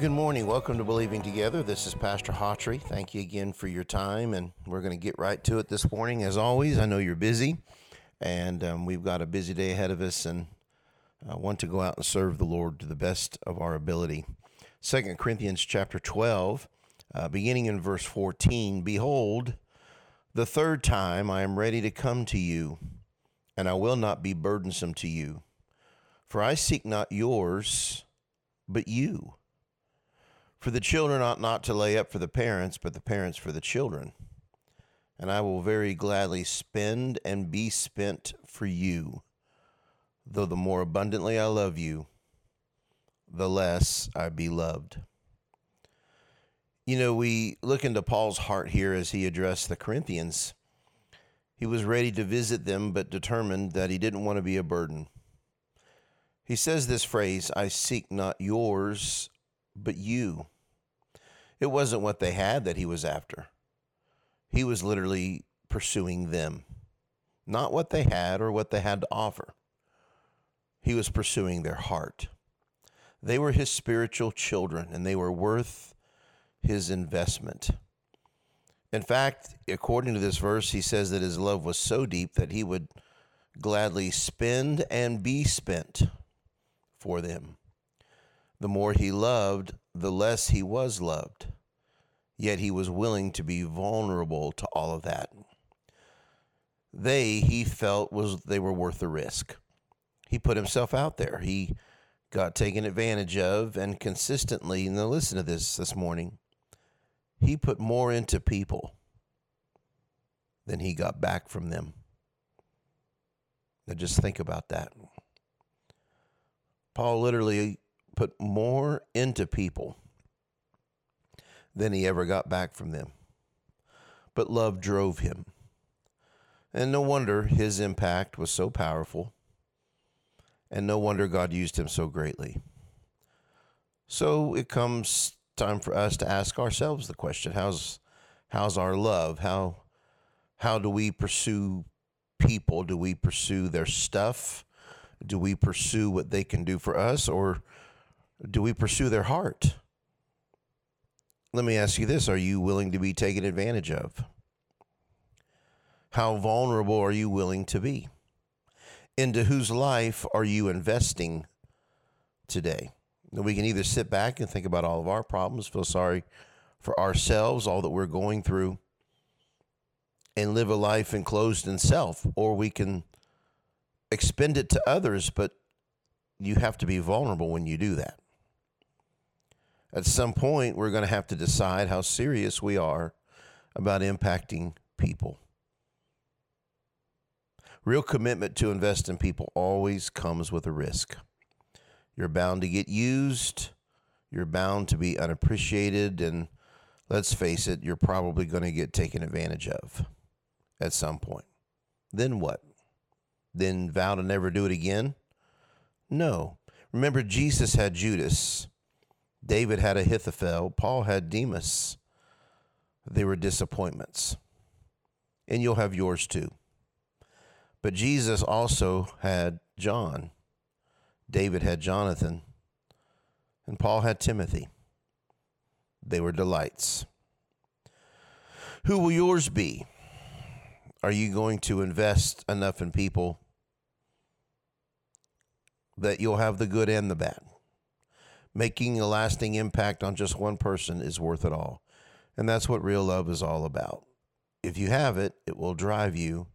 Good morning. Welcome to Believing Together. This is Pastor Hawtrey. Thank you again for your time, and we're going to get right to it this morning. As always, I know you're busy, and um, we've got a busy day ahead of us, and I want to go out and serve the Lord to the best of our ability. Second Corinthians chapter 12, uh, beginning in verse 14 Behold, the third time I am ready to come to you, and I will not be burdensome to you. For I seek not yours, but you. For the children ought not to lay up for the parents, but the parents for the children. And I will very gladly spend and be spent for you, though the more abundantly I love you, the less I be loved. You know, we look into Paul's heart here as he addressed the Corinthians. He was ready to visit them, but determined that he didn't want to be a burden. He says this phrase, I seek not yours, but you. It wasn't what they had that he was after. He was literally pursuing them, not what they had or what they had to offer. He was pursuing their heart. They were his spiritual children, and they were worth his investment. In fact, according to this verse, he says that his love was so deep that he would gladly spend and be spent for them. The more he loved, the less he was loved. Yet he was willing to be vulnerable to all of that. They, he felt, was they were worth the risk. He put himself out there. He got taken advantage of and consistently, now listen to this this morning, he put more into people than he got back from them. Now just think about that. Paul literally put more into people than he ever got back from them. But love drove him. And no wonder his impact was so powerful. And no wonder God used him so greatly. So it comes time for us to ask ourselves the question how's how's our love how how do we pursue people do we pursue their stuff do we pursue what they can do for us or do we pursue their heart? Let me ask you this are you willing to be taken advantage of? How vulnerable are you willing to be? Into whose life are you investing today? We can either sit back and think about all of our problems, feel sorry for ourselves, all that we're going through, and live a life enclosed in self, or we can expend it to others, but you have to be vulnerable when you do that. At some point, we're going to have to decide how serious we are about impacting people. Real commitment to invest in people always comes with a risk. You're bound to get used. You're bound to be unappreciated. And let's face it, you're probably going to get taken advantage of at some point. Then what? Then vow to never do it again? No. Remember, Jesus had Judas, David had Ahithophel, Paul had Demas. They were disappointments. And you'll have yours too. But Jesus also had John. David had Jonathan, and Paul had Timothy. They were delights. Who will yours be? Are you going to invest enough in people that you'll have the good and the bad? Making a lasting impact on just one person is worth it all. And that's what real love is all about. If you have it, it will drive you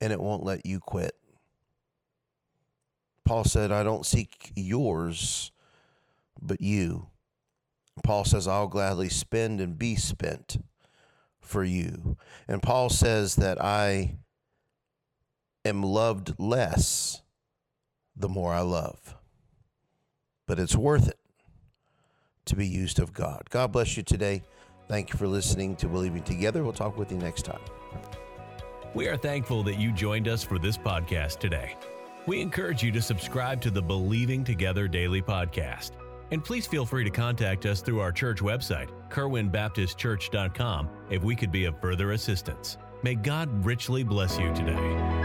and it won't let you quit. Paul said, I don't seek yours, but you. Paul says, I'll gladly spend and be spent for you. And Paul says that I am loved less the more I love. But it's worth it to be used of God. God bless you today. Thank you for listening to Believing Together. We'll talk with you next time. We are thankful that you joined us for this podcast today. We encourage you to subscribe to the Believing Together Daily Podcast. And please feel free to contact us through our church website, kerwinbaptistchurch.com, if we could be of further assistance. May God richly bless you today.